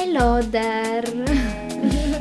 Hello there!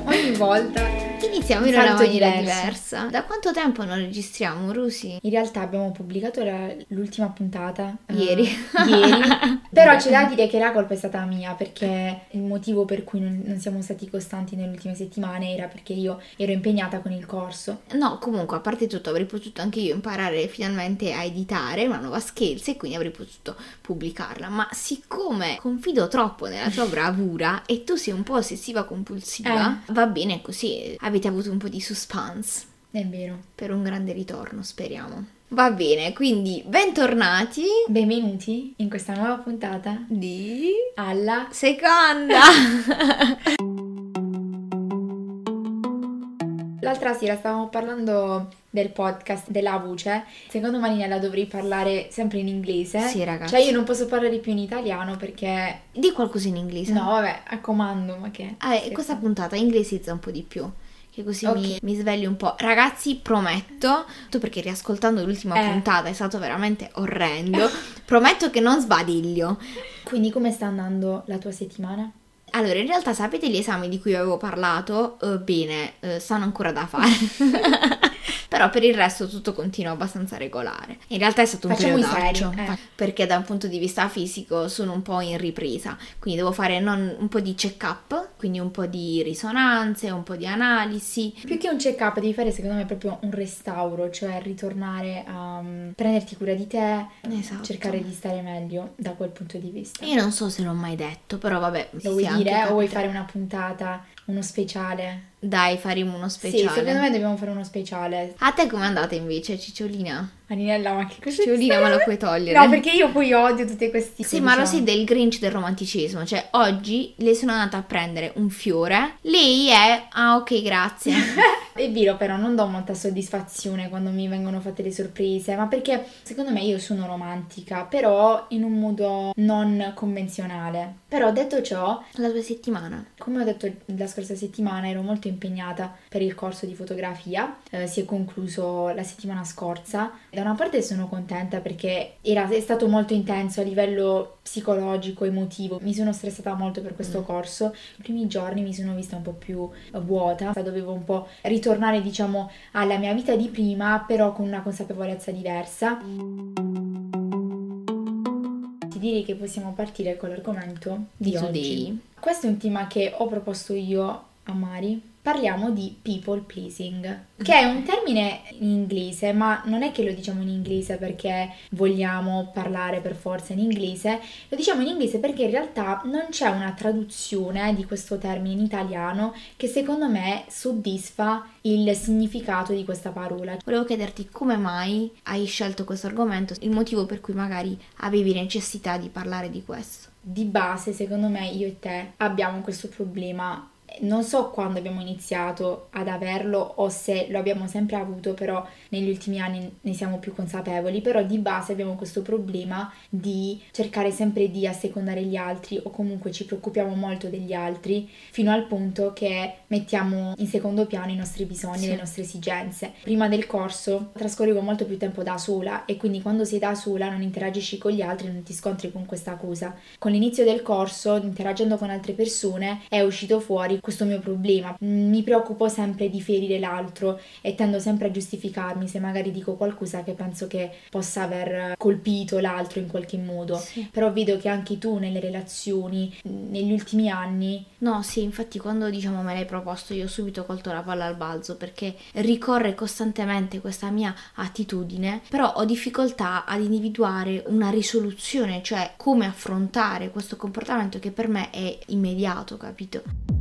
Ogni volta Iniziamo in una maniera diversa. Da quanto tempo non registriamo, Rusi? In realtà abbiamo pubblicato la, l'ultima puntata ieri. Uh, ieri. Però c'è da dire che la colpa è stata mia perché il motivo per cui non, non, siamo stati costanti nelle ultime settimane era perché io ero impegnata con il corso. No, comunque, a parte tutto, avrei potuto anche io imparare finalmente a editare una nuova skills e quindi avrei potuto pubblicarla. Ma siccome confido troppo nella tua bravura e tu sei un po' ossessiva compulsiva, eh. va bene così avete avuto un po' di suspense. È vero. Per un grande ritorno, speriamo. Va bene, quindi bentornati. Benvenuti in questa nuova puntata di Alla seconda. L'altra sera stavamo parlando del podcast della voce. Secondo Marinella dovrei parlare sempre in inglese. Sì, ragazzi. Cioè, io non posso parlare più in italiano perché. Di qualcosa in inglese. No, vabbè, a comando, ma che. Ah, questa puntata inglesizza un po' di più. Che così okay. mi, mi sveglio un po'. Ragazzi, prometto, perché riascoltando l'ultima eh. puntata è stato veramente orrendo. prometto che non sbadiglio. Quindi, come sta andando la tua settimana? Allora, in realtà sapete gli esami di cui avevo parlato? Uh, bene, uh, stanno ancora da fare. Però per il resto tutto continua abbastanza regolare. In realtà è stato un Facciamo periodaccio, eh. perché da un punto di vista fisico sono un po' in ripresa, quindi devo fare non, un po' di check-up, quindi un po' di risonanze, un po' di analisi. Più che un check-up devi fare secondo me proprio un restauro, cioè ritornare a um, prenderti cura di te, esatto. cercare di stare meglio da quel punto di vista. Io non so se l'ho mai detto, però vabbè. Lo vuoi dire o vuoi fare una puntata, uno speciale? Dai, faremo uno speciale. Sì, secondo me dobbiamo fare uno speciale. A te com'è andata invece, Cicciolina? Marinella, ma che cosa Cicciolina me la puoi togliere? No, perché io poi odio tutte queste Sì, ma lo sei del Grinch del romanticismo. Cioè, oggi le sono andata a prendere un fiore. Lei è... Ah, ok, grazie. è vero, però non do molta soddisfazione quando mi vengono fatte le sorprese. Ma perché, secondo me, io sono romantica, però in un modo non convenzionale. Però, detto ciò... La tua settimana? Come ho detto la scorsa settimana, ero molto impegnata per il corso di fotografia. Eh, si è concluso la settimana scorsa da una parte sono contenta perché era, è stato molto intenso a livello psicologico, emotivo. Mi sono stressata molto per questo mm. corso. I primi giorni mi sono vista un po' più vuota, dovevo un po' ritornare, diciamo, alla mia vita di prima, però con una consapevolezza diversa. Ti direi che possiamo partire con l'argomento di, di oggi. Today. Questo è un tema che ho proposto io a Mari parliamo di people pleasing, che è un termine in inglese, ma non è che lo diciamo in inglese perché vogliamo parlare per forza in inglese, lo diciamo in inglese perché in realtà non c'è una traduzione di questo termine in italiano che secondo me soddisfa il significato di questa parola. Volevo chiederti come mai hai scelto questo argomento, il motivo per cui magari avevi necessità di parlare di questo. Di base, secondo me, io e te abbiamo questo problema non so quando abbiamo iniziato ad averlo o se lo abbiamo sempre avuto, però negli ultimi anni ne siamo più consapevoli, però di base abbiamo questo problema di cercare sempre di assecondare gli altri o comunque ci preoccupiamo molto degli altri fino al punto che mettiamo in secondo piano i nostri bisogni, sì. le nostre esigenze. Prima del corso trascorrevo molto più tempo da sola e quindi quando sei da sola non interagisci con gli altri, non ti scontri con questa cosa. Con l'inizio del corso, interagendo con altre persone, è uscito fuori questo mio problema. Mi preoccupo sempre di ferire l'altro e tendo sempre a giustificarmi se magari dico qualcosa che penso che possa aver colpito l'altro in qualche modo. Sì. Però vedo che anche tu nelle relazioni, negli ultimi anni... No, sì, infatti quando diciamo me l'hai proposto io ho subito colto la palla al balzo perché ricorre costantemente questa mia attitudine, però ho difficoltà ad individuare una risoluzione, cioè come affrontare questo comportamento che per me è immediato, capito?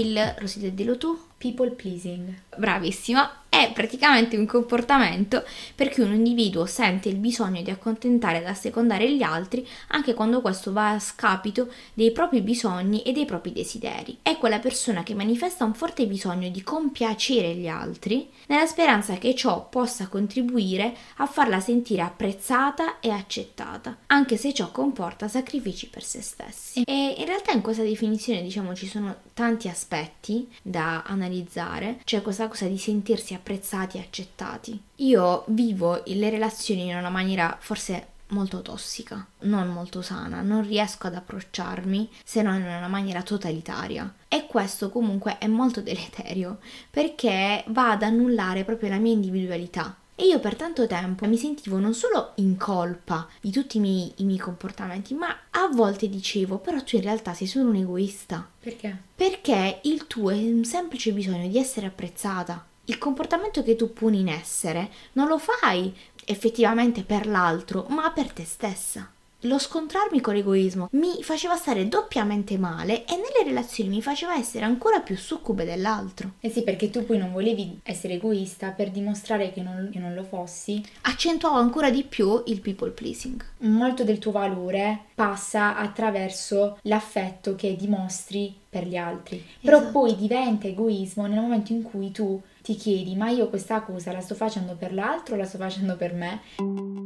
Il, Rosita dillo tu, people pleasing. Bravissima, è praticamente un comportamento per cui un individuo sente il bisogno di accontentare ed assecondare gli altri anche quando questo va a scapito dei propri bisogni e dei propri desideri. È quella persona che manifesta un forte bisogno di compiacere gli altri nella speranza che ciò possa contribuire a farla sentire apprezzata e accettata, anche se ciò comporta sacrifici per se stessi. E in realtà in questa definizione diciamo ci sono tanti aspetti da analizzare, cioè questa cosa di sentirsi apprezzati e accettati. Io vivo le relazioni in una maniera forse molto tossica, non molto sana, non riesco ad approcciarmi se non in una maniera totalitaria. E questo comunque è molto deleterio perché va ad annullare proprio la mia individualità. E io per tanto tempo mi sentivo non solo in colpa di tutti i miei, i miei, comportamenti, ma a volte dicevo, però tu in realtà sei solo un egoista. Perché? Perché il tuo è un semplice bisogno di essere apprezzata. Il comportamento che tu poni in essere non lo fai effettivamente per l'altro, ma per te stessa lo scontrarmi con l'egoismo mi faceva stare doppiamente male e nelle relazioni mi faceva essere ancora più succube dell'altro. Eh sì, perché tu poi non volevi essere egoista per dimostrare che non, che non lo fossi. Accentuavo ancora di più il people pleasing. Molto del tuo valore passa attraverso l'affetto che dimostri per gli altri. Esatto. Però poi diventa egoismo nel momento in cui tu ti chiedi ma io questa cosa la sto facendo per l'altro o la sto facendo per me?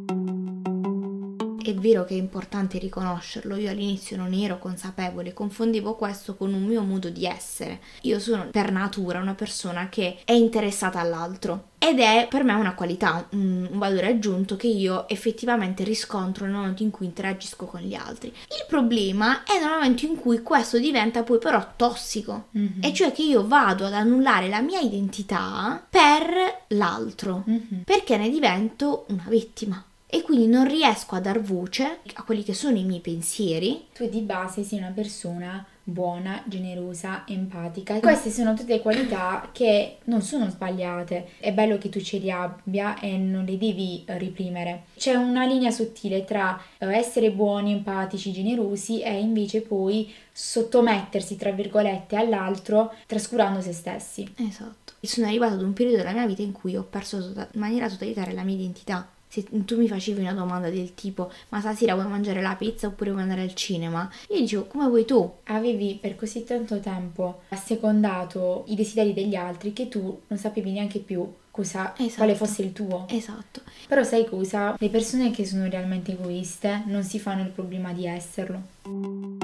È vero che è importante riconoscerlo, io all'inizio non ero consapevole, confondevo questo con un mio modo di essere. Io sono per natura una persona che è interessata all'altro ed è per me una qualità, un, valore aggiunto che io effettivamente riscontro nel momento in cui interagisco con gli altri. Il problema è nel momento in cui questo diventa poi però tossico, mm-hmm. e cioè che io vado ad annullare la mia identità per l'altro, mm-hmm. perché ne divento una vittima e quindi non riesco a dar voce a quelli che sono i miei pensieri. Tu di base sei una persona buona, generosa, empatica. E queste sono tutte qualità che non sono sbagliate. È bello che tu ce li abbia e non le devi eh, reprimere. C'è una linea sottile tra eh, essere buoni, empatici, generosi e invece poi sottomettersi, tra virgolette, all'altro trascurando se stessi. Esatto. Sono arrivata ad un periodo della mia vita in cui ho perso tota-, in maniera totalitaria la mia identità se tu mi facevi una domanda del tipo ma stasera vuoi mangiare la pizza oppure vuoi andare al cinema? Io dicevo come vuoi tu? Avevi per così tanto tempo assecondato i desideri degli altri che tu non sapevi neanche più cosa, esatto. quale fosse il tuo. Esatto. Però sai cosa? Le persone che sono realmente egoiste non si fanno il problema di esserlo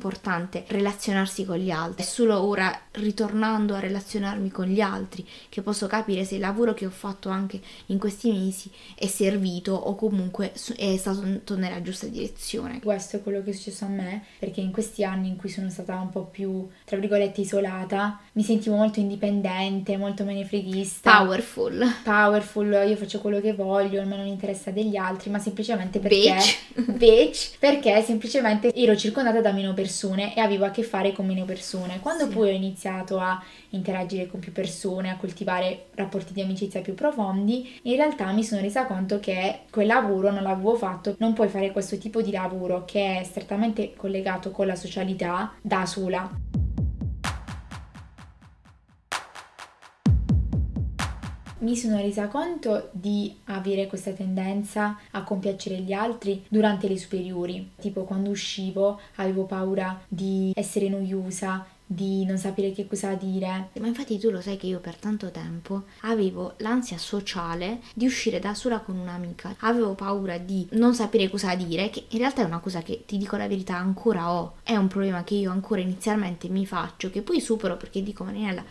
importante relazionarsi con gli altri. È solo ora ritornando a relazionarmi con gli altri che posso capire se il lavoro che ho fatto anche in questi mesi è servito o comunque è stato nella giusta direzione. Questo è quello che è successo a me perché in questi anni in cui sono stata un po' più, tra virgolette, isolata, mi sentivo molto indipendente, molto menefreghista. Powerful. Powerful, io faccio quello che voglio, a me non interessa degli altri, ma semplicemente perché... Bitch. Bitch perché semplicemente ero circondata da meno persone e avevo a che fare con meno persone. Quando sì. poi ho iniziato a interagire con più persone, a coltivare rapporti di amicizia più profondi, in realtà mi sono resa conto che quel lavoro non l'avevo fatto. Non puoi fare questo tipo di lavoro che è strettamente collegato con la socialità da sola. Mi sono resa conto di avere questa tendenza a compiacere gli altri durante le superiori. Tipo quando uscivo avevo paura di essere noiosa, di non sapere che cosa dire. Ma infatti tu lo sai che io per tanto tempo avevo l'ansia sociale di uscire da sola con un'amica. Avevo paura di non sapere cosa dire, che in realtà è una cosa che ti dico la verità ancora ho. È un problema che io ancora inizialmente mi faccio, che poi supero perché dico Marinella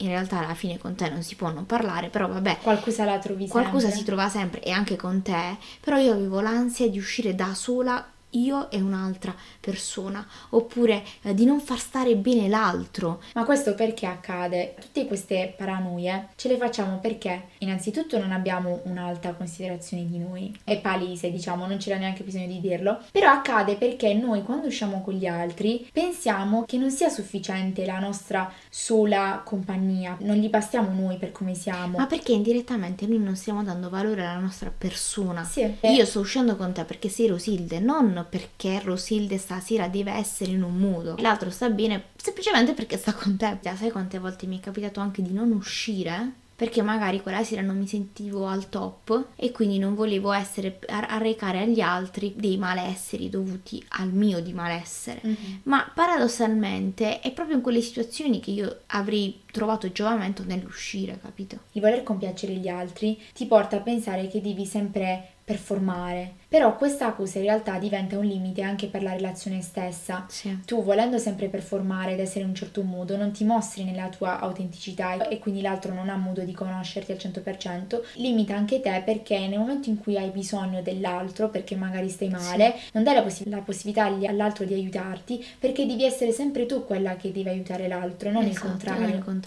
in realtà alla fine con te non si può non parlare, però vabbè. Qualcosa la trovi sempre. Qualcosa si trova sempre e anche con te, però io avevo l'ansia di uscire da sola io e un'altra persona, oppure eh, di non far stare bene l'altro. Ma questo perché accade? Tutte queste paranoie ce le facciamo perché innanzitutto non abbiamo un'alta considerazione di noi, è palese, diciamo, non c'era neanche bisogno di dirlo, però accade perché noi quando usciamo con gli altri pensiamo che non sia sufficiente la nostra sola compagnia, non gli bastiamo noi per come siamo. Ma perché indirettamente noi non stiamo dando valore alla nostra persona. Sì. Io sto uscendo con te perché sei Rosilde, non perché Rosilde stasera deve essere in un modo, l'altro sta bene semplicemente perché sta con te. Sai quante volte mi è capitato anche di non uscire? perché magari quella sera non mi sentivo al top e quindi non volevo essere arrecare agli altri dei malesseri dovuti al mio di malessere. Mm-hmm. Ma paradossalmente è proprio in quelle situazioni che io avrei trovato giovamento nell'uscire, capito? Il voler compiacere gli altri ti porta a pensare che devi sempre performare. Però questa cosa in realtà diventa un limite anche per la relazione stessa. Sì. Tu volendo sempre performare ed essere in un certo modo, non ti mostri nella tua autenticità e quindi l'altro non ha modo di conoscerti al 100%, limita anche te perché nel momento in cui hai bisogno dell'altro, perché magari stai male, sì. non dai la, poss- la, possibilità all'altro di aiutarti, perché devi essere sempre tu quella che deve aiutare l'altro, non esatto, il contrario. Non il contrario.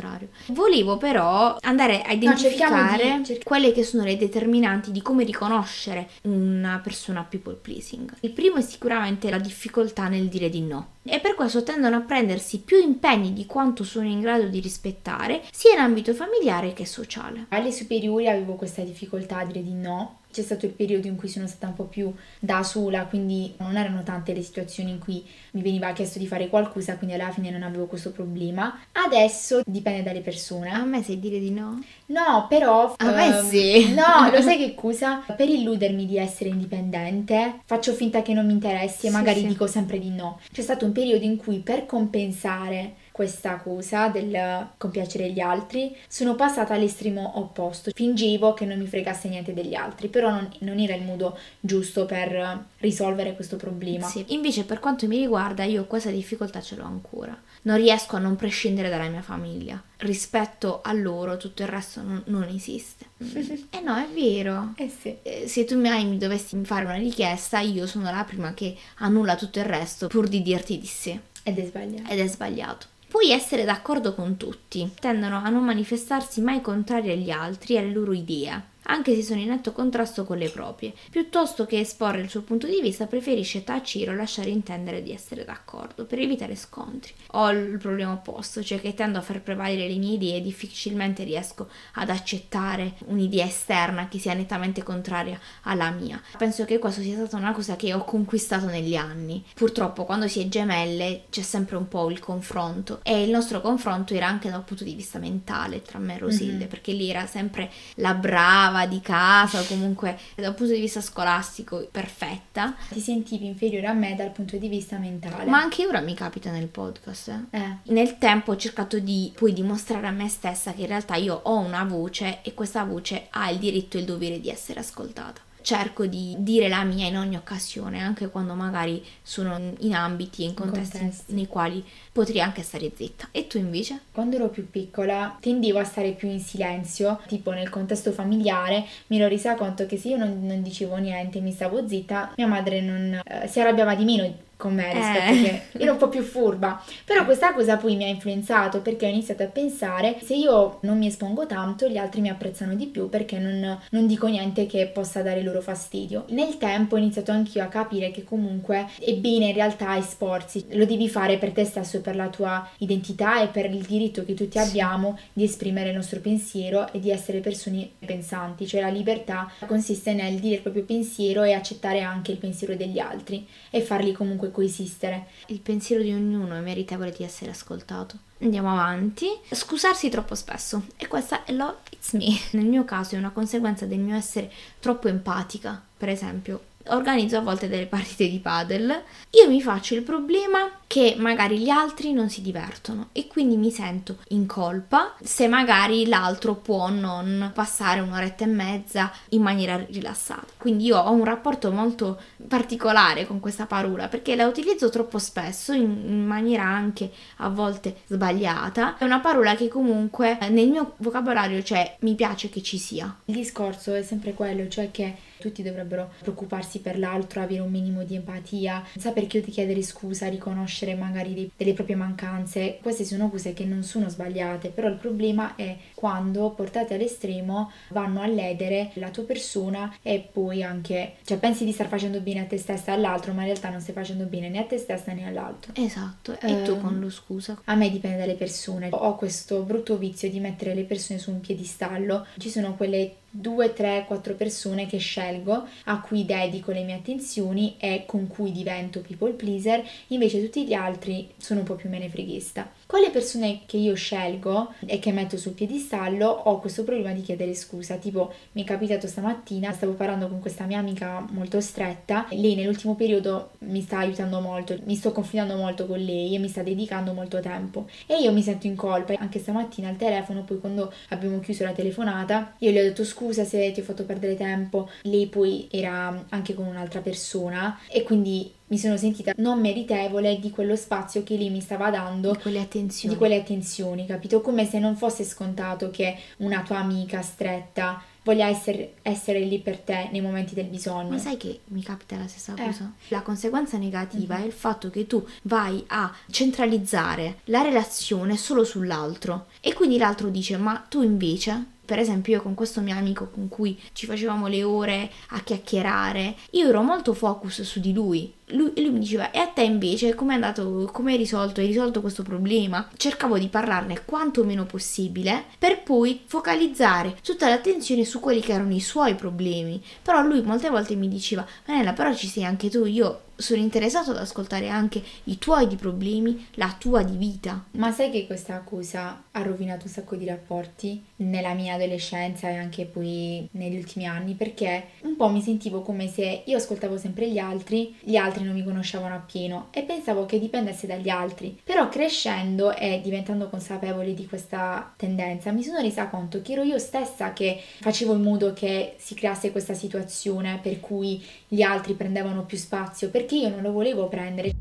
Volevo però andare a identificare no, di, quelle che sono le determinanti di come riconoscere una persona people pleasing. Il primo è sicuramente la difficoltà nel dire di no e per questo tendono a prendersi più impegni di quanto sono in grado di rispettare sia in ambito familiare che sociale. Alle superiori avevo questa difficoltà a dire di no c'è stato il periodo in cui sono stata un po' più da sola, quindi non erano tante le situazioni in cui mi veniva chiesto di fare qualcosa, quindi alla fine non avevo questo problema. Adesso dipende dalle persone. A me sai dire di no? No, però... A me um, sì. No, lo sai che cosa? Per illudermi di essere indipendente, faccio finta che non mi interessi e sì, magari sì. dico sempre di no. C'è stato un periodo in cui per compensare questa cosa del compiacere gli altri, sono passata all'estremo opposto. Fingevo che non mi fregasse niente degli altri, però non, non era il modo giusto per risolvere questo problema. Sì, invece per quanto mi riguarda io questa difficoltà ce l'ho ancora. Non riesco a non prescindere dalla mia famiglia. Rispetto a loro tutto il resto non, non esiste. eh no, è vero. Eh sì. Eh, se tu mai mi dovessi fare una richiesta, io sono la prima che annulla tutto il resto pur di dirti di sì. Ed è sbagliato. Ed è sbagliato. Puoi essere d'accordo con tutti, tendono a non manifestarsi mai contrari agli altri e alle loro idee anche se sono in netto contrasto con le proprie. Piuttosto che esporre il suo punto di vista, preferisce tacere o lasciare intendere di essere d'accordo per evitare scontri. Ho il problema opposto, cioè che tendo a far prevalere le mie idee e difficilmente riesco ad accettare un'idea esterna che sia nettamente contraria alla mia. Penso che questo sia stata una cosa che ho conquistato negli anni. Purtroppo quando si è gemelle c'è sempre un po' il confronto e il nostro confronto era anche dal punto di vista mentale tra me e Rosilde, mm-hmm. perché lì era sempre la brava brava di casa o comunque dal punto di vista scolastico perfetta. Ti sentivi inferiore a me dal punto di vista mentale. Ma anche ora mi capita nel podcast. Eh. eh. Nel tempo ho cercato di poi dimostrare a me stessa che in realtà io ho una voce e questa voce ha il diritto e il dovere di essere ascoltata cerco di dire la mia in ogni occasione, anche quando magari sono in ambiti e in contesti, contesti, nei quali potrei anche stare zitta. E tu invece? Quando ero più piccola tendevo a stare più in silenzio, tipo nel contesto familiare, mi ero resa conto che se io non, non dicevo niente, mi stavo zitta, mia madre non, eh, si arrabbiava di meno con me rispetto eh. che ero un po' più furba. Però questa cosa poi mi ha influenzato perché ho iniziato a pensare se io non mi espongo tanto gli altri mi apprezzano di più perché non, non dico niente che possa dare loro fastidio. Nel tempo ho iniziato anch'io a capire che comunque è bene in realtà esporsi, lo devi fare per te stesso, per la tua identità e per il diritto che tutti abbiamo di esprimere il nostro pensiero e di essere persone pensanti, cioè la libertà consiste nel dire il proprio pensiero e accettare anche il pensiero degli altri e farli comunque coesistere. Il pensiero di ognuno è meritevole di essere ascoltato. Andiamo avanti. Scusarsi troppo spesso. E questa è lo it's me. Nel mio caso è una conseguenza del mio essere troppo empatica. Per esempio, organizzo a volte delle partite di padel, io mi faccio il problema che magari gli altri non si divertono e quindi mi sento in colpa se magari l'altro può non passare un'oretta e mezza in maniera rilassata. Quindi io ho un rapporto molto particolare con questa parola perché la utilizzo troppo spesso in, maniera anche a volte sbagliata. È una parola che comunque nel mio vocabolario cioè mi piace che ci sia. Il discorso è sempre quello, cioè che tutti dovrebbero preoccuparsi per l'altro, avere un minimo di empatia, saper chiedere scusa, riconoscere magari dei, delle proprie mancanze. Queste sono cose che non sono sbagliate, però il problema è quando portate all'estremo vanno a ledere la tua persona e poi anche, cioè pensi di star facendo bene a te stessa e all'altro, ma in realtà non stai facendo bene né a te stessa né all'altro. Esatto. E um, tu con lo scusa? A me dipende dalle persone. Ho questo brutto vizio di mettere le persone su un piedistallo. Ci sono quelle 2, 3, 4 persone che scelgo, a cui dedico le mie attenzioni e con cui divento people pleaser, invece tutti gli altri sono un po' più menefreghista. Con le persone che io scelgo e che metto sul piedistallo ho questo problema di chiedere scusa. Tipo, mi è capitato stamattina, stavo parlando con questa mia amica molto stretta, lei nell'ultimo periodo mi sta aiutando molto, mi sto confidando molto con lei e mi sta dedicando molto tempo. E io mi sento in colpa, anche stamattina al telefono, poi quando abbiamo chiuso la telefonata, io le ho detto scusa se ti ho fatto perdere tempo. Lei poi era anche con un'altra persona e quindi mi sono sentita non meritevole di quello spazio che lei mi stava dando. Di quelle attenzioni. Di quelle attenzioni, capito? Come se non fosse scontato che una tua amica stretta voglia essere, essere lì per te nei momenti del bisogno. Ma sai che mi capita la stessa eh. cosa? La conseguenza negativa mm-hmm. è il fatto che tu vai a centralizzare la relazione solo sull'altro e quindi l'altro dice ma tu invece per esempio io con questo mio amico con cui ci facevamo le ore a chiacchierare, io ero molto focus su di lui. Lui, lui mi diceva, e a te invece come è andato, come hai risolto, hai risolto questo problema? Cercavo di parlarne quanto meno possibile per poi focalizzare tutta l'attenzione su quelli che erano i suoi problemi. Però lui molte volte mi diceva, Manella però ci sei anche tu, io sono interessato ad ascoltare anche i tuoi di problemi, la tua di vita. Ma sai che questa accusa ha rovinato un sacco di rapporti nella mia adolescenza e anche poi negli ultimi anni perché un po' mi sentivo come se io ascoltavo sempre gli altri, gli altri non mi conoscevano appieno e pensavo che dipendesse dagli altri. Però crescendo e diventando consapevole di questa tendenza mi sono resa conto che ero io stessa che facevo in modo che si creasse questa situazione per cui gli altri prendevano più spazio perché io non lo volevo prendere.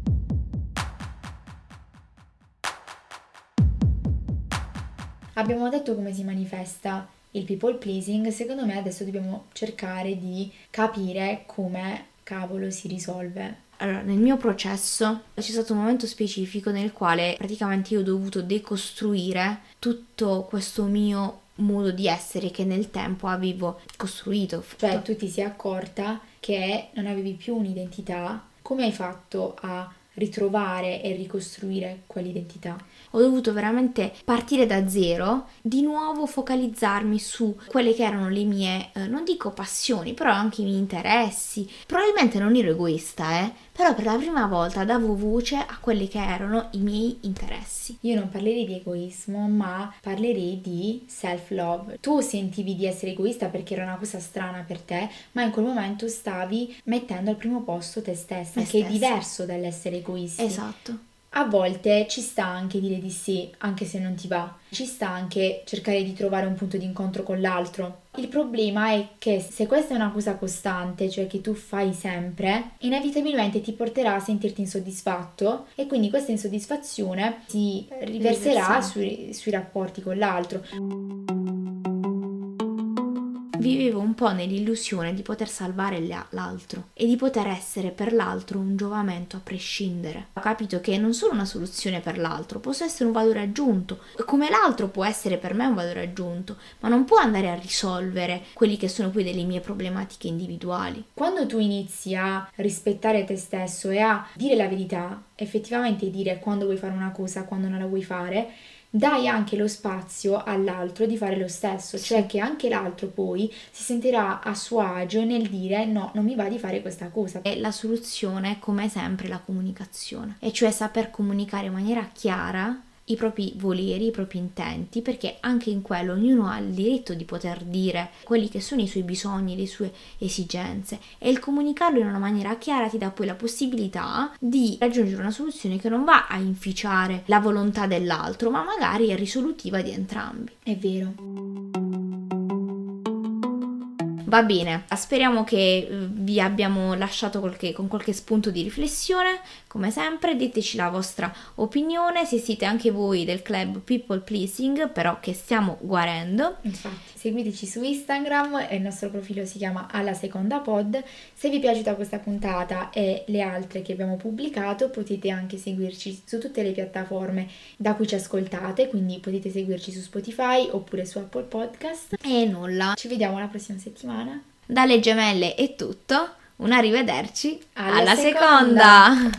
Abbiamo detto come si manifesta il people pleasing, secondo me adesso dobbiamo cercare di capire come cavolo si risolve. Allora, nel mio processo c'è stato un momento specifico nel quale praticamente io ho dovuto decostruire tutto questo mio modo di essere che nel tempo avevo costruito. Cioè, tu ti sei accorta che non avevi più un'identità, come hai fatto a ritrovare e ricostruire quell'identità? ho dovuto veramente partire da zero, di nuovo focalizzarmi su quelle che erano le mie, eh, non dico passioni, però anche i miei interessi. Probabilmente non ero egoista, eh, però per la prima volta davo voce a quelli che erano i miei interessi. Io non parlerei di egoismo, ma parlerei di self-love. Tu sentivi di essere egoista perché era una cosa strana per te, ma in quel momento stavi mettendo al primo posto te stessa, Me che stessa. è diverso dall'essere egoisti. Esatto. A volte ci sta anche dire di sì, anche se non ti va. Ci sta anche cercare di trovare un punto di incontro con l'altro. Il problema è che se questa è una cosa costante, cioè che tu fai sempre, inevitabilmente ti porterà a sentirti insoddisfatto e quindi questa insoddisfazione si riverserà sui, sui rapporti con l'altro vivevo un po' nell'illusione di poter salvare l'altro e di poter essere per l'altro un giovamento a prescindere. Ho capito che non sono una soluzione per l'altro, posso essere un valore aggiunto, come l'altro può essere per me un valore aggiunto, ma non può andare a risolvere quelli che sono poi delle mie problematiche individuali. Quando tu inizi a rispettare te stesso e a dire la verità, effettivamente dire quando vuoi fare una cosa, quando non la vuoi fare, dai anche lo spazio all'altro di fare lo stesso, cioè che anche l'altro poi si sentirà a suo agio nel dire no, non mi va di fare questa cosa. E la soluzione è come sempre la comunicazione, e cioè saper comunicare in maniera chiara i propri voleri, i propri intenti, perché anche in quello ognuno ha il diritto di poter dire quelli che sono i suoi bisogni, le sue esigenze e il comunicarlo in una maniera chiara ti dà poi la possibilità di raggiungere una soluzione che non va a inficiare la volontà dell'altro, ma magari è risolutiva di entrambi. È vero. Va bene, speriamo che eh, vi abbiamo lasciato qualche, con qualche spunto di riflessione. Come sempre, diteci la vostra opinione, se siete anche voi del club People Pleasing, però che stiamo guarendo. Infatti, seguiteci su Instagram, il nostro profilo si chiama Alla Seconda Pod. Se vi è piaciuta questa puntata e le altre che abbiamo pubblicato, potete anche seguirci su tutte le piattaforme da cui ci ascoltate, quindi potete seguirci su Spotify oppure su Apple Podcast. E nulla, ci vediamo la prossima settimana settimana. Dalle gemelle è tutto, un arrivederci alla, alla seconda. seconda.